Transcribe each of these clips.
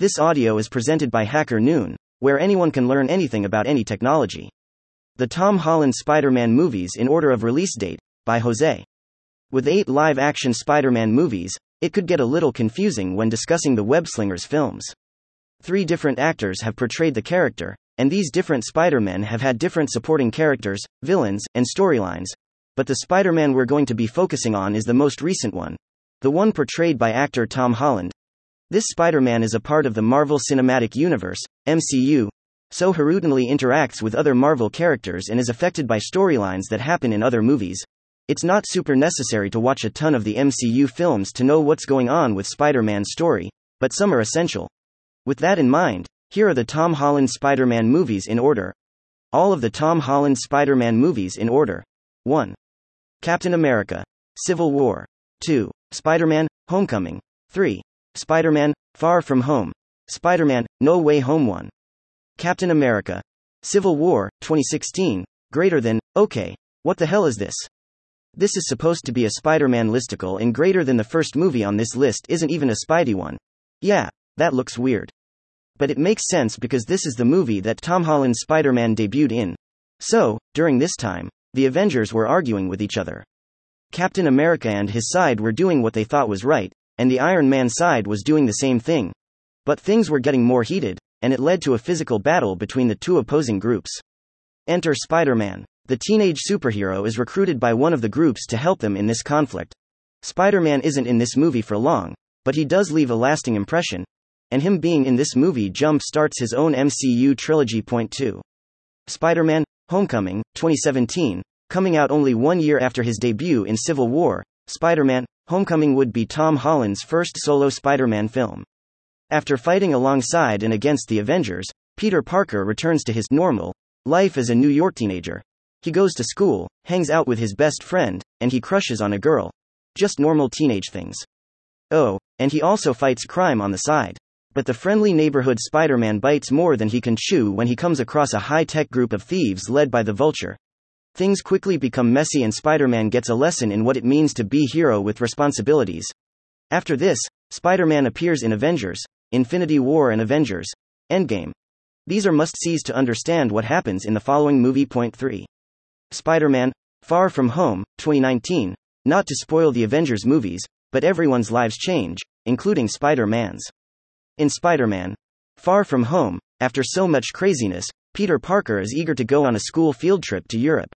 This audio is presented by Hacker Noon, where anyone can learn anything about any technology. The Tom Holland Spider Man movies in order of release date, by Jose. With eight live action Spider Man movies, it could get a little confusing when discussing the Web Slingers films. Three different actors have portrayed the character, and these different Spider Men have had different supporting characters, villains, and storylines. But the Spider Man we're going to be focusing on is the most recent one. The one portrayed by actor Tom Holland. This Spider Man is a part of the Marvel Cinematic Universe, MCU, so he interacts with other Marvel characters and is affected by storylines that happen in other movies. It's not super necessary to watch a ton of the MCU films to know what's going on with Spider Man's story, but some are essential. With that in mind, here are the Tom Holland Spider Man movies in order. All of the Tom Holland Spider Man movies in order. 1. Captain America. Civil War. 2. Spider Man, Homecoming. 3. Spider Man, Far From Home. Spider Man, No Way Home 1. Captain America. Civil War, 2016. Greater than, okay. What the hell is this? This is supposed to be a Spider Man listicle, and greater than the first movie on this list isn't even a Spidey one. Yeah, that looks weird. But it makes sense because this is the movie that Tom Holland's Spider Man debuted in. So, during this time, the Avengers were arguing with each other. Captain America and his side were doing what they thought was right, and the Iron Man side was doing the same thing. But things were getting more heated, and it led to a physical battle between the two opposing groups. Enter Spider Man. The teenage superhero is recruited by one of the groups to help them in this conflict. Spider Man isn't in this movie for long, but he does leave a lasting impression, and him being in this movie jump starts his own MCU trilogy. Point 2. Spider Man Homecoming, 2017, coming out only one year after his debut in Civil War, Spider Man Homecoming would be Tom Holland's first solo Spider Man film. After fighting alongside and against the Avengers, Peter Parker returns to his normal life as a New York teenager. He goes to school, hangs out with his best friend, and he crushes on a girl. Just normal teenage things. Oh, and he also fights crime on the side. But the friendly neighborhood Spider Man bites more than he can chew when he comes across a high tech group of thieves led by the Vulture. Things quickly become messy, and Spider Man gets a lesson in what it means to be hero with responsibilities. After this, Spider Man appears in Avengers, Infinity War, and Avengers Endgame. These are must sees to understand what happens in the following movie. Point 3. Spider Man Far From Home, 2019. Not to spoil the Avengers movies, but everyone's lives change, including Spider Man's. In Spider Man Far From Home, after so much craziness, Peter Parker is eager to go on a school field trip to Europe.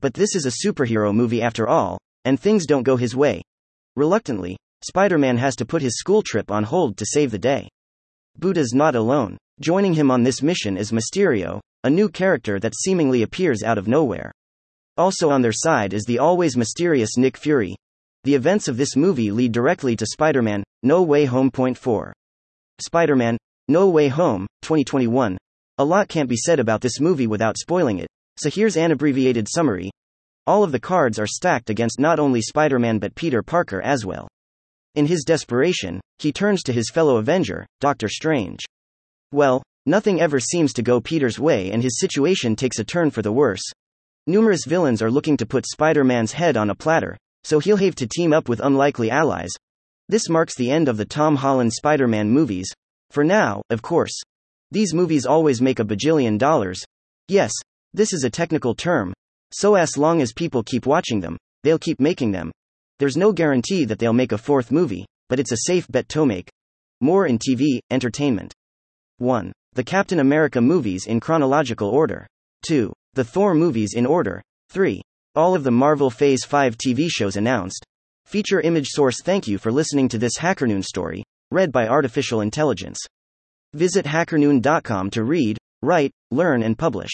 But this is a superhero movie after all, and things don't go his way. Reluctantly, Spider Man has to put his school trip on hold to save the day. Buddha's not alone. Joining him on this mission is Mysterio, a new character that seemingly appears out of nowhere. Also on their side is the always mysterious Nick Fury. The events of this movie lead directly to Spider Man No Way Home. Point 4. Spider Man No Way Home, 2021. A lot can't be said about this movie without spoiling it, so here's an abbreviated summary. All of the cards are stacked against not only Spider Man but Peter Parker as well. In his desperation, he turns to his fellow Avenger, Doctor Strange. Well, nothing ever seems to go Peter's way and his situation takes a turn for the worse. Numerous villains are looking to put Spider Man's head on a platter, so he'll have to team up with unlikely allies, this marks the end of the Tom Holland Spider Man movies. For now, of course. These movies always make a bajillion dollars. Yes, this is a technical term. So, as long as people keep watching them, they'll keep making them. There's no guarantee that they'll make a fourth movie, but it's a safe bet to make. More in TV, entertainment. 1. The Captain America movies in chronological order. 2. The Thor movies in order. 3. All of the Marvel Phase 5 TV shows announced. Feature image source Thank you for listening to this HackerNoon story, read by Artificial Intelligence. Visit hackernoon.com to read, write, learn, and publish.